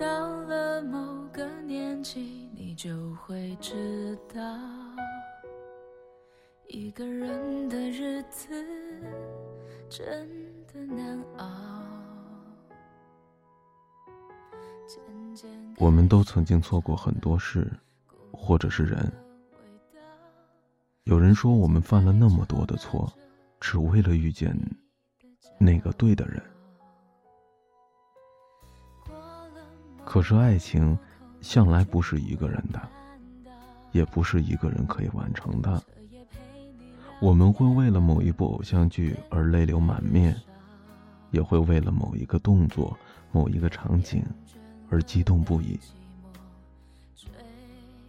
到了某个年纪，你就会知道，一个人的日子真的难熬。我们都曾经错过很多事，或者是人。有人说，我们犯了那么多的错，只为了遇见那个对的人。可是爱情，向来不是一个人的，也不是一个人可以完成的。我们会为了某一部偶像剧而泪流满面，也会为了某一个动作、某一个场景而激动不已。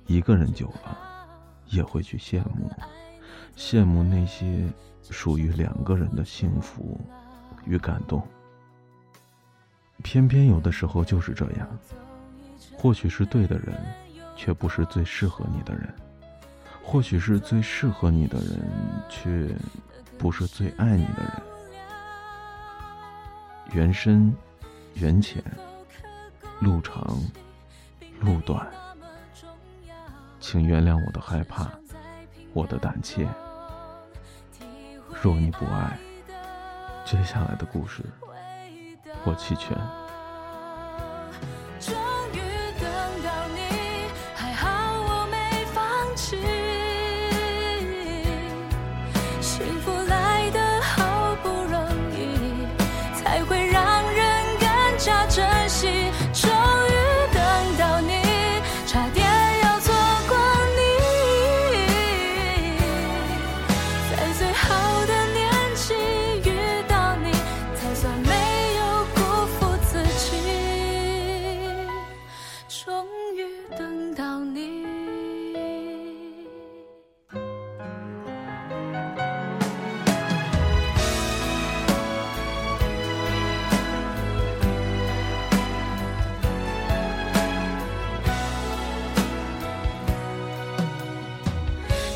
一个人久了，也会去羡慕，羡慕那些属于两个人的幸福与感动。偏偏有的时候就是这样，或许是对的人，却不是最适合你的人；或许是最适合你的人，却不是最爱你的人。缘深，缘浅，路长，路短，请原谅我的害怕，我的胆怯。若你不爱，接下来的故事。我弃权。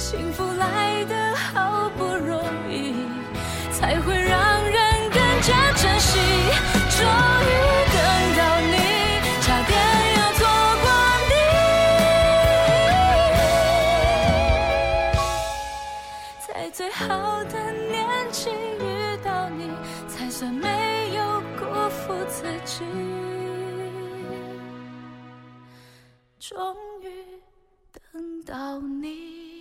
幸福来得好不容易才会让人更加珍惜。终于等到你，差点要错过你。在最好的年纪遇到你，才算没有辜负自己。终于等到你。